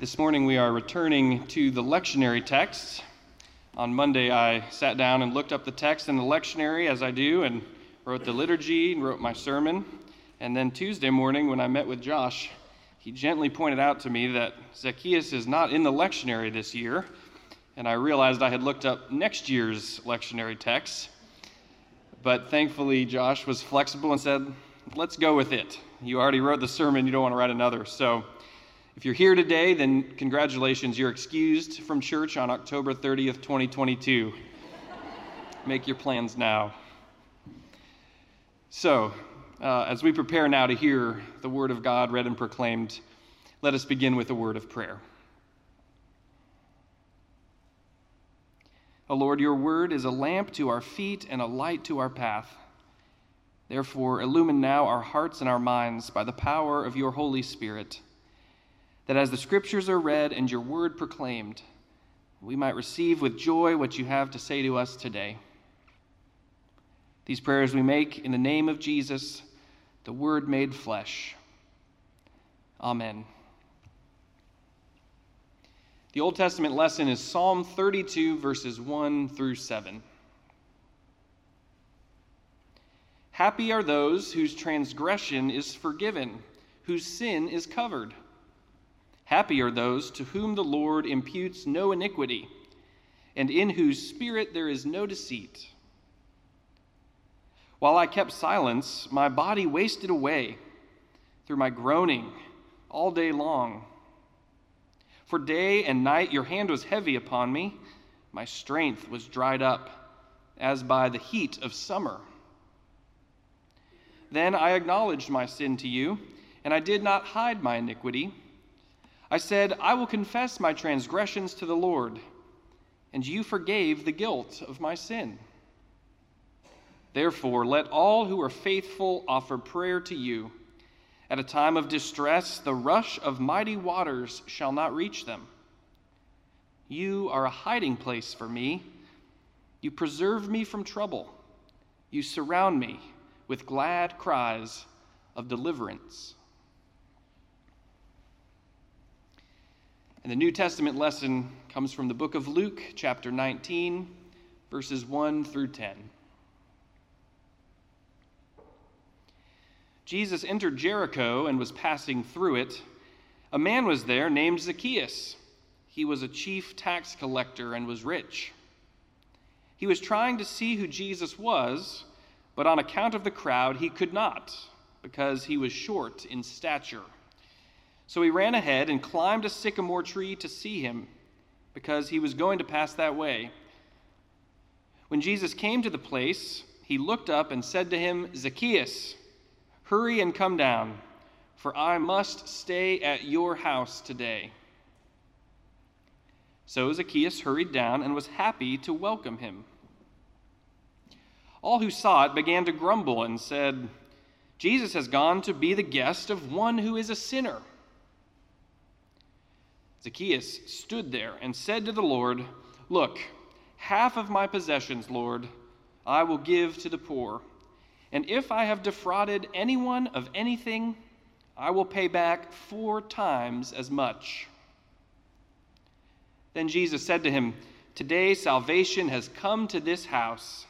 This morning we are returning to the lectionary texts. On Monday, I sat down and looked up the text in the lectionary, as I do, and wrote the liturgy and wrote my sermon. And then Tuesday morning, when I met with Josh, he gently pointed out to me that Zacchaeus is not in the lectionary this year. And I realized I had looked up next year's lectionary text. But thankfully, Josh was flexible and said, Let's go with it. You already wrote the sermon, you don't want to write another. So if you're here today, then congratulations. You're excused from church on October 30th, 2022. Make your plans now. So, uh, as we prepare now to hear the word of God read and proclaimed, let us begin with a word of prayer. O Lord, your word is a lamp to our feet and a light to our path. Therefore, illumine now our hearts and our minds by the power of your Holy Spirit that as the scriptures are read and your word proclaimed, we might receive with joy what you have to say to us today. These prayers we make in the name of Jesus, the Word made flesh. Amen. The Old Testament lesson is Psalm 32, verses 1 through 7. Happy are those whose transgression is forgiven, whose sin is covered. Happy are those to whom the Lord imputes no iniquity, and in whose spirit there is no deceit. While I kept silence, my body wasted away through my groaning all day long. For day and night your hand was heavy upon me, my strength was dried up as by the heat of summer. Then I acknowledged my sin to you, and I did not hide my iniquity. I said, I will confess my transgressions to the Lord, and you forgave the guilt of my sin. Therefore, let all who are faithful offer prayer to you. At a time of distress, the rush of mighty waters shall not reach them. You are a hiding place for me. You preserve me from trouble. You surround me with glad cries of deliverance. And the New Testament lesson comes from the book of Luke, chapter 19, verses 1 through 10. Jesus entered Jericho and was passing through it. A man was there named Zacchaeus. He was a chief tax collector and was rich. He was trying to see who Jesus was, but on account of the crowd, he could not, because he was short in stature. So he ran ahead and climbed a sycamore tree to see him, because he was going to pass that way. When Jesus came to the place, he looked up and said to him, Zacchaeus, hurry and come down, for I must stay at your house today. So Zacchaeus hurried down and was happy to welcome him. All who saw it began to grumble and said, Jesus has gone to be the guest of one who is a sinner. Zacchaeus stood there and said to the Lord, Look, half of my possessions, Lord, I will give to the poor. And if I have defrauded anyone of anything, I will pay back four times as much. Then Jesus said to him, Today salvation has come to this house,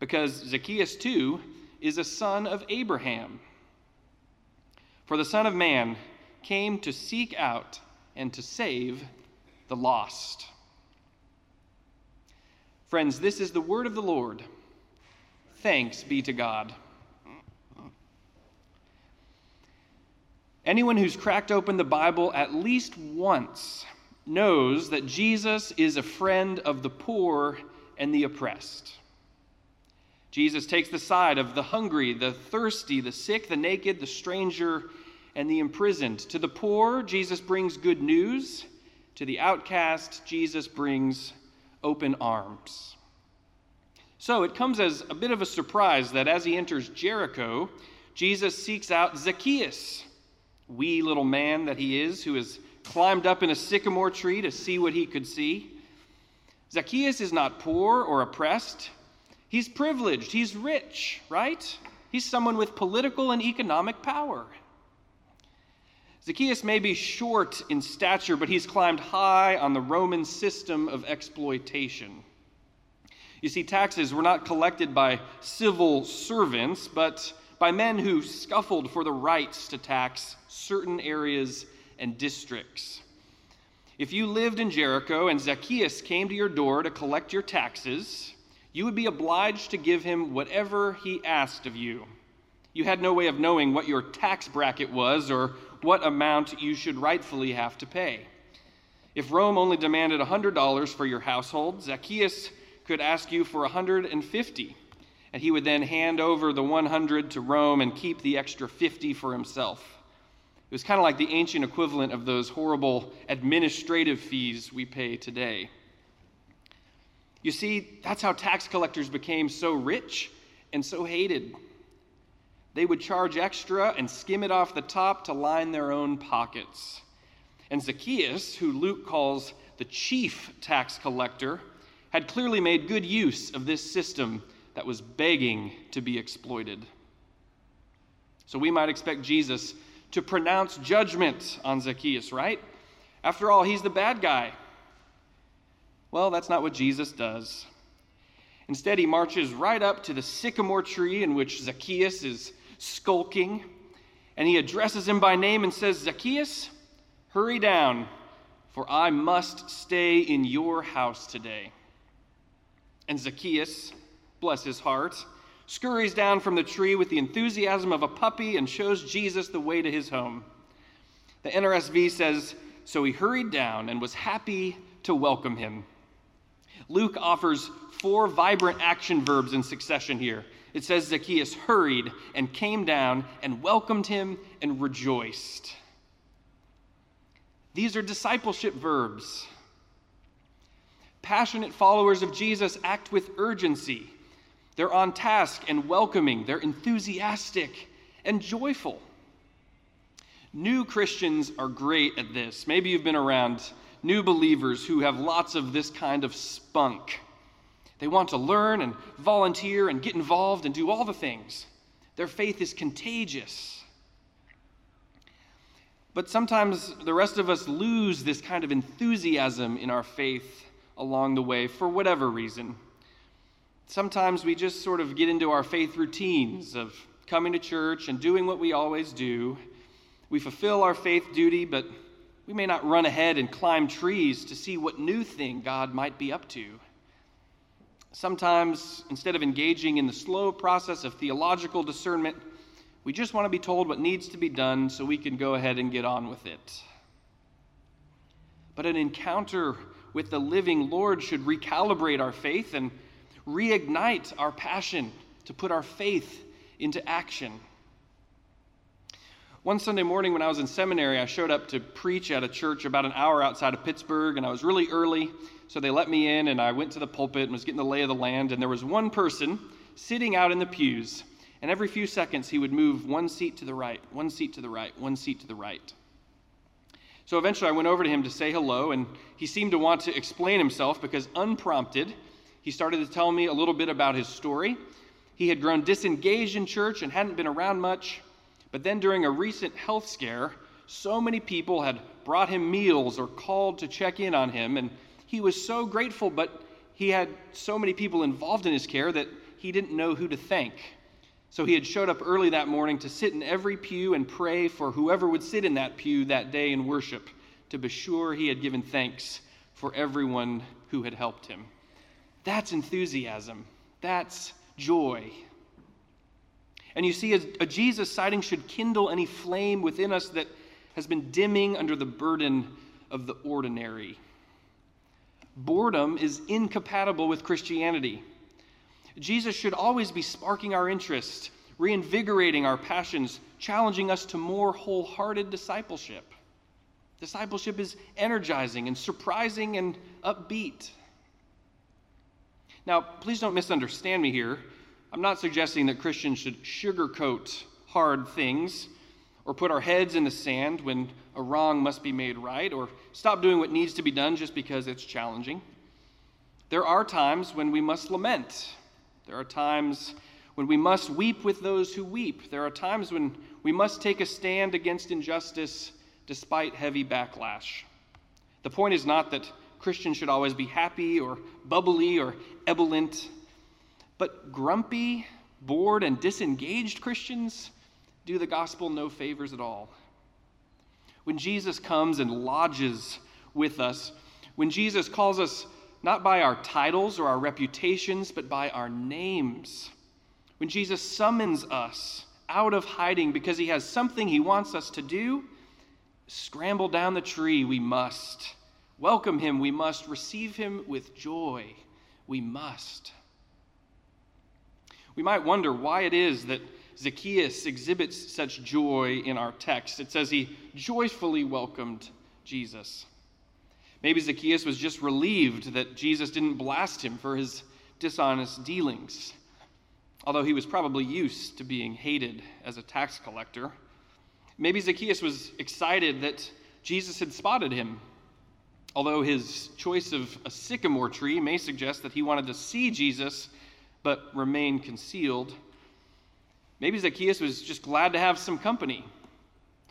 because Zacchaeus too is a son of Abraham. For the Son of Man came to seek out and to save the lost. Friends, this is the word of the Lord. Thanks be to God. Anyone who's cracked open the Bible at least once knows that Jesus is a friend of the poor and the oppressed. Jesus takes the side of the hungry, the thirsty, the sick, the naked, the stranger, and the imprisoned. To the poor, Jesus brings good news. To the outcast, Jesus brings open arms. So it comes as a bit of a surprise that as he enters Jericho, Jesus seeks out Zacchaeus, wee little man that he is, who has climbed up in a sycamore tree to see what he could see. Zacchaeus is not poor or oppressed. He's privileged. He's rich, right? He's someone with political and economic power. Zacchaeus may be short in stature, but he's climbed high on the Roman system of exploitation. You see, taxes were not collected by civil servants, but by men who scuffled for the rights to tax certain areas and districts. If you lived in Jericho and Zacchaeus came to your door to collect your taxes, you would be obliged to give him whatever he asked of you. You had no way of knowing what your tax bracket was or what amount you should rightfully have to pay. If Rome only demanded $100 for your household, Zacchaeus could ask you for 150, and he would then hand over the 100 to Rome and keep the extra 50 for himself. It was kind of like the ancient equivalent of those horrible administrative fees we pay today. You see, that's how tax collectors became so rich and so hated. They would charge extra and skim it off the top to line their own pockets. And Zacchaeus, who Luke calls the chief tax collector, had clearly made good use of this system that was begging to be exploited. So we might expect Jesus to pronounce judgment on Zacchaeus, right? After all, he's the bad guy. Well, that's not what Jesus does. Instead, he marches right up to the sycamore tree in which Zacchaeus is skulking, and he addresses him by name and says, Zacchaeus, hurry down, for I must stay in your house today. And Zacchaeus, bless his heart, scurries down from the tree with the enthusiasm of a puppy and shows Jesus the way to his home. The NRSV says, So he hurried down and was happy to welcome him. Luke offers four vibrant action verbs in succession here. It says Zacchaeus hurried and came down and welcomed him and rejoiced. These are discipleship verbs. Passionate followers of Jesus act with urgency. They're on task and welcoming, they're enthusiastic and joyful. New Christians are great at this. Maybe you've been around new believers who have lots of this kind of spunk. They want to learn and volunteer and get involved and do all the things. Their faith is contagious. But sometimes the rest of us lose this kind of enthusiasm in our faith along the way for whatever reason. Sometimes we just sort of get into our faith routines of coming to church and doing what we always do. We fulfill our faith duty, but we may not run ahead and climb trees to see what new thing God might be up to. Sometimes, instead of engaging in the slow process of theological discernment, we just want to be told what needs to be done so we can go ahead and get on with it. But an encounter with the living Lord should recalibrate our faith and reignite our passion to put our faith into action. One Sunday morning when I was in seminary, I showed up to preach at a church about an hour outside of Pittsburgh, and I was really early, so they let me in, and I went to the pulpit and was getting the lay of the land, and there was one person sitting out in the pews, and every few seconds he would move one seat to the right, one seat to the right, one seat to the right. So eventually I went over to him to say hello, and he seemed to want to explain himself because, unprompted, he started to tell me a little bit about his story. He had grown disengaged in church and hadn't been around much. But then during a recent health scare, so many people had brought him meals or called to check in on him, and he was so grateful, but he had so many people involved in his care that he didn't know who to thank. So he had showed up early that morning to sit in every pew and pray for whoever would sit in that pew that day in worship to be sure he had given thanks for everyone who had helped him. That's enthusiasm. That's joy. And you see, a, Jesus sighting should kindle any flame within us that has been dimming under the burden of the ordinary. Boredom is incompatible with Christianity. Jesus should always be sparking our interest, reinvigorating our passions, challenging us to more wholehearted discipleship. Discipleship is energizing and surprising and upbeat. Now, please don't misunderstand me here. I'm not suggesting that Christians should sugarcoat hard things or put our heads in the sand when a wrong must be made right or stop doing what needs to be done just because it's challenging. There are times when we must lament. There are times when we must weep with those who weep. There are times when we must take a stand against injustice despite heavy backlash. The point is not that Christians should always be happy or bubbly or ebullient, but grumpy, bored, and disengaged Christians do the gospel no favors at all. When Jesus comes and lodges with us, when Jesus calls us not by our titles or our reputations, but by our names, when Jesus summons us out of hiding because he has something he wants us to do, scramble down the tree we must. Welcome him we must. Receive him with joy we must. We might wonder why it is that Zacchaeus exhibits such joy in our text. It says he joyfully welcomed Jesus. Maybe Zacchaeus was just relieved that Jesus didn't blast him for his dishonest dealings, although he was probably used to being hated as a tax collector. Maybe Zacchaeus was excited that Jesus had spotted him, although his choice of a sycamore tree may suggest that he wanted to see Jesus but remain concealed. Maybe Zacchaeus was just glad to have some company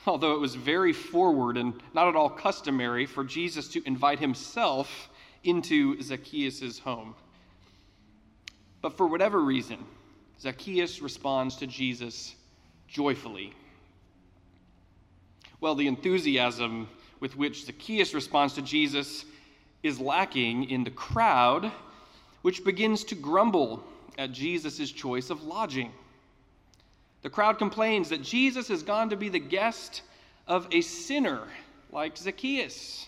although it was very forward and not at all customary for Jesus to invite himself into Zacchaeus' home. But for whatever reason, Zacchaeus responds to Jesus joyfully. Well, the enthusiasm with which Zacchaeus responds to Jesus is lacking in the crowd, which begins to grumble at Jesus' choice of lodging. The crowd complains that Jesus has gone to be the guest of a sinner like Zacchaeus.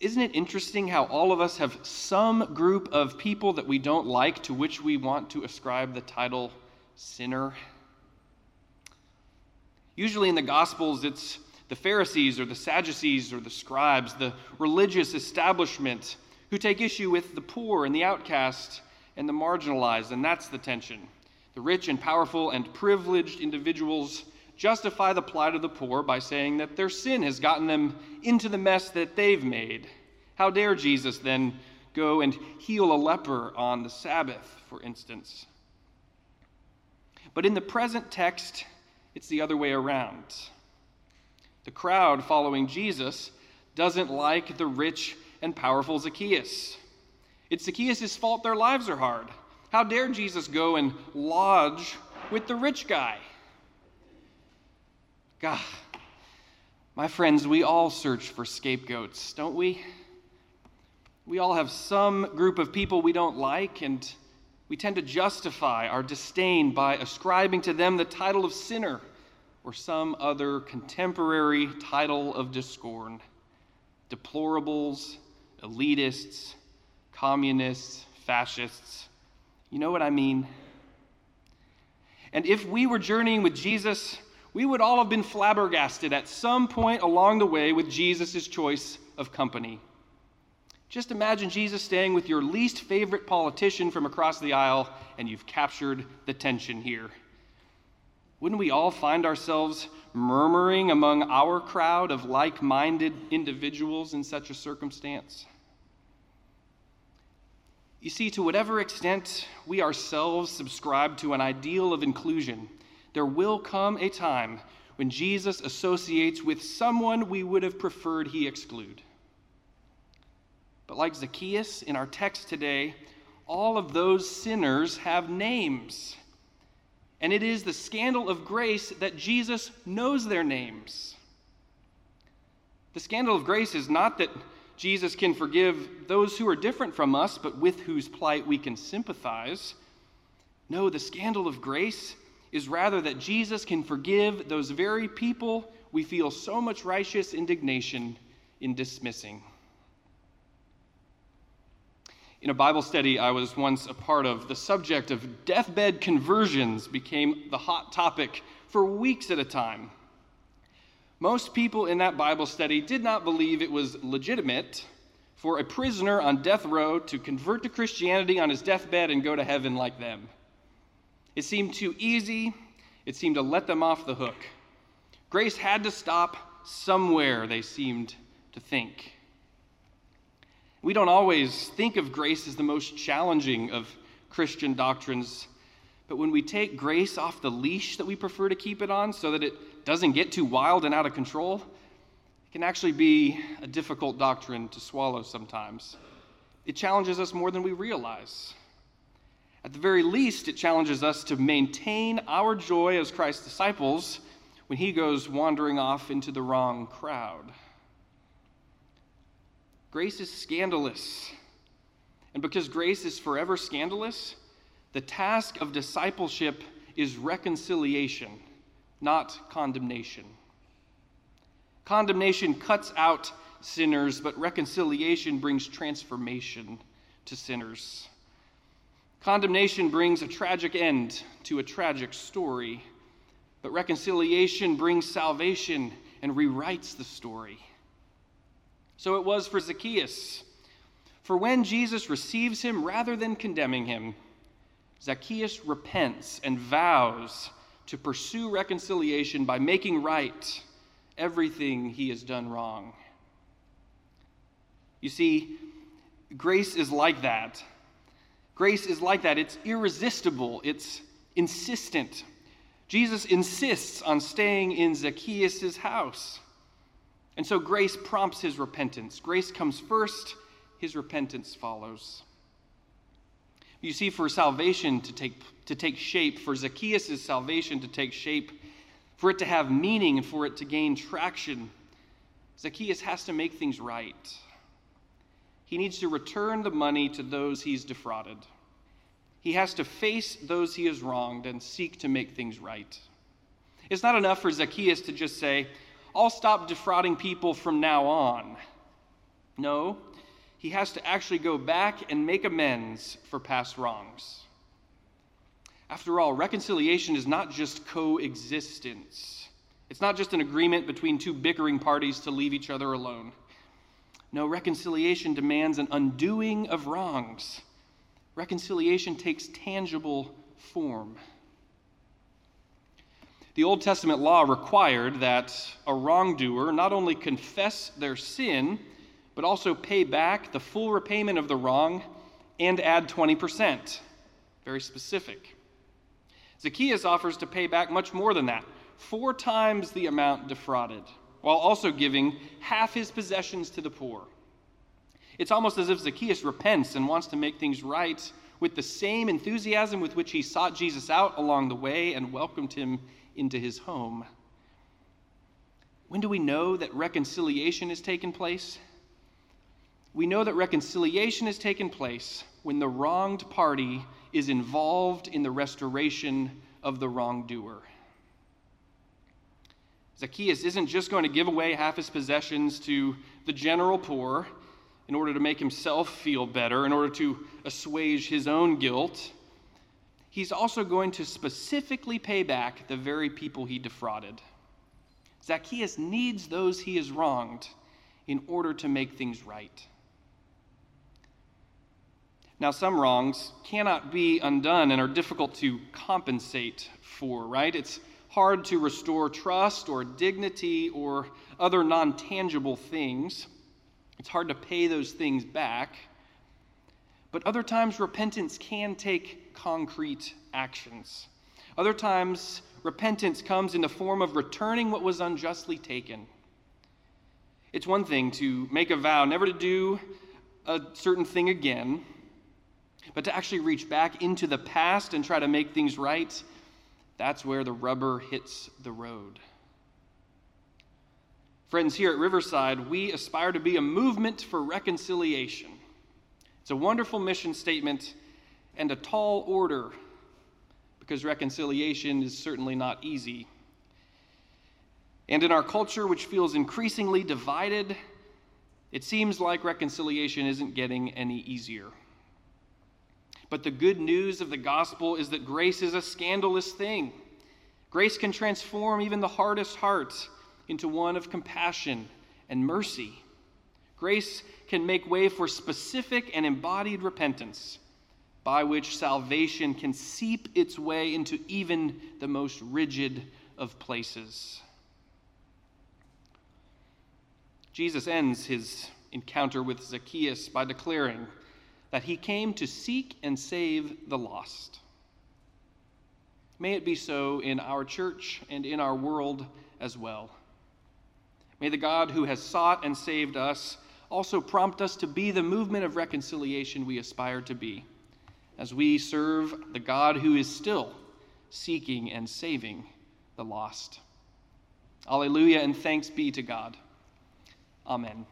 Isn't it interesting how all of us have some group of people that we don't like to which we want to ascribe the title sinner? Usually in the Gospels, it's the Pharisees or the Sadducees or the scribes, the religious establishment, who take issue with the poor and the outcast and the marginalized, and that's the tension. The rich and powerful and privileged individuals justify the plight of the poor by saying that their sin has gotten them into the mess that they've made. How dare Jesus then go and heal a leper on the Sabbath, for instance? But in the present text, it's the other way around. The crowd following Jesus doesn't like the rich and powerful Zacchaeus. It's Zacchaeus' fault their lives are hard. How dare Jesus go and lodge with the rich guy? God, my friends, we all search for scapegoats, don't we? We all have some group of people we don't like, and we tend to justify our disdain by ascribing to them the title of sinner or some other contemporary title of discord. Deplorables, elitists, communists, fascists, you know what I mean? And if we were journeying with Jesus, we would all have been flabbergasted at some point along the way with Jesus' choice of company. Just imagine Jesus staying with your least favorite politician from across the aisle, and you've captured the tension here. Wouldn't we all find ourselves murmuring among our crowd of like minded individuals in such a circumstance? You see, to whatever extent we ourselves subscribe to an ideal of inclusion, there will come a time when Jesus associates with someone we would have preferred he exclude. But like Zacchaeus in our text today, all of those sinners have names. And it is the scandal of grace that Jesus knows their names. The scandal of grace is not that Jesus can forgive those who are different from us, but with whose plight we can sympathize. No, the scandal of grace is rather that Jesus can forgive those very people we feel so much righteous indignation in dismissing. In a Bible study I was once a part of, the subject of deathbed conversions became the hot topic for weeks at a time. Most people in that Bible study did not believe it was legitimate for a prisoner on death row to convert to Christianity on his deathbed and go to heaven like them. It seemed too easy, it seemed to let them off the hook. Grace had to stop somewhere, they seemed to think. We don't always think of grace as the most challenging of Christian doctrines, But when we take grace off the leash that we prefer to keep it on so that it doesn't get too wild and out of control, it can actually be a difficult doctrine to swallow sometimes. It challenges us more than we realize. At the very least, it challenges us to maintain our joy as Christ's disciples when he goes wandering off into the wrong crowd. Grace is scandalous. And because grace is forever scandalous, the task of discipleship is reconciliation, not condemnation. Condemnation cuts out sinners, but reconciliation brings transformation to sinners. Condemnation brings a tragic end to a tragic story, but reconciliation brings salvation and rewrites the story. So it was for Zacchaeus. For when Jesus receives him rather than condemning him, Zacchaeus repents and vows to pursue reconciliation by making right everything he has done wrong. You see, grace is like that. Grace is like that. It's irresistible, it's insistent. Jesus insists on staying in Zacchaeus' house. And so grace prompts his repentance. Grace comes first, his repentance follows. You see, for salvation to take, to take shape, for Zacchaeus' salvation to take shape, for it to have meaning and for it to gain traction, Zacchaeus has to make things right. He needs to return the money to those he's defrauded. He has to face those he has wronged and seek to make things right. It's not enough for Zacchaeus to just say, I'll stop defrauding people from now on. No, he has to actually go back and make amends for past wrongs. After all, reconciliation is not just coexistence. It's not just an agreement between two bickering parties to leave each other alone. No, reconciliation demands an undoing of wrongs. Reconciliation takes tangible form. The Old Testament law required that a wrongdoer not only confess their sin, but also pay back the full repayment of the wrong and add 20%. Very specific. Zacchaeus offers to pay back much more than that, four times the amount defrauded, while also giving half his possessions to the poor. It's almost as if Zacchaeus repents and wants to make things right with the same enthusiasm with which he sought Jesus out along the way and welcomed him into his home. When do we know that reconciliation has taken place? We know that reconciliation has taken place when the wronged party is involved in the restoration of the wrongdoer. Zacchaeus isn't just going to give away half his possessions to the general poor in order to make himself feel better, in order to assuage his own guilt he's also going to specifically pay back the very people he defrauded. Zacchaeus needs those he has wronged in order to make things right. Now, some wrongs cannot be undone and are difficult to compensate for, right? It's hard to restore trust or dignity or other non tangible things. It's hard to pay those things back. But other times, repentance can take concrete actions. Other times, repentance comes in the form of returning what was unjustly taken. It's one thing to make a vow never to do a certain thing again, but to actually reach back into the past and try to make things right, that's where the rubber hits the road. Friends, here at Riverside, we aspire to be a movement for reconciliation. It's a wonderful mission statement and a tall order because reconciliation is certainly not easy. And in our culture, which feels increasingly divided, it seems like reconciliation isn't getting any easier. But the good news of the gospel is that grace is a scandalous thing. Grace can transform even the hardest heart into one of compassion and mercy. Grace can make way for specific and embodied repentance by which salvation can seep its way into even the most rigid of places. Jesus ends his encounter with Zacchaeus by declaring that he came to seek and save the lost. May it be so in our church and in our world as well. May the God who has sought and saved us also prompt us to be the movement of reconciliation we aspire to be as we serve the God who is still seeking and saving the lost. Alleluia and thanks be to God. Amen.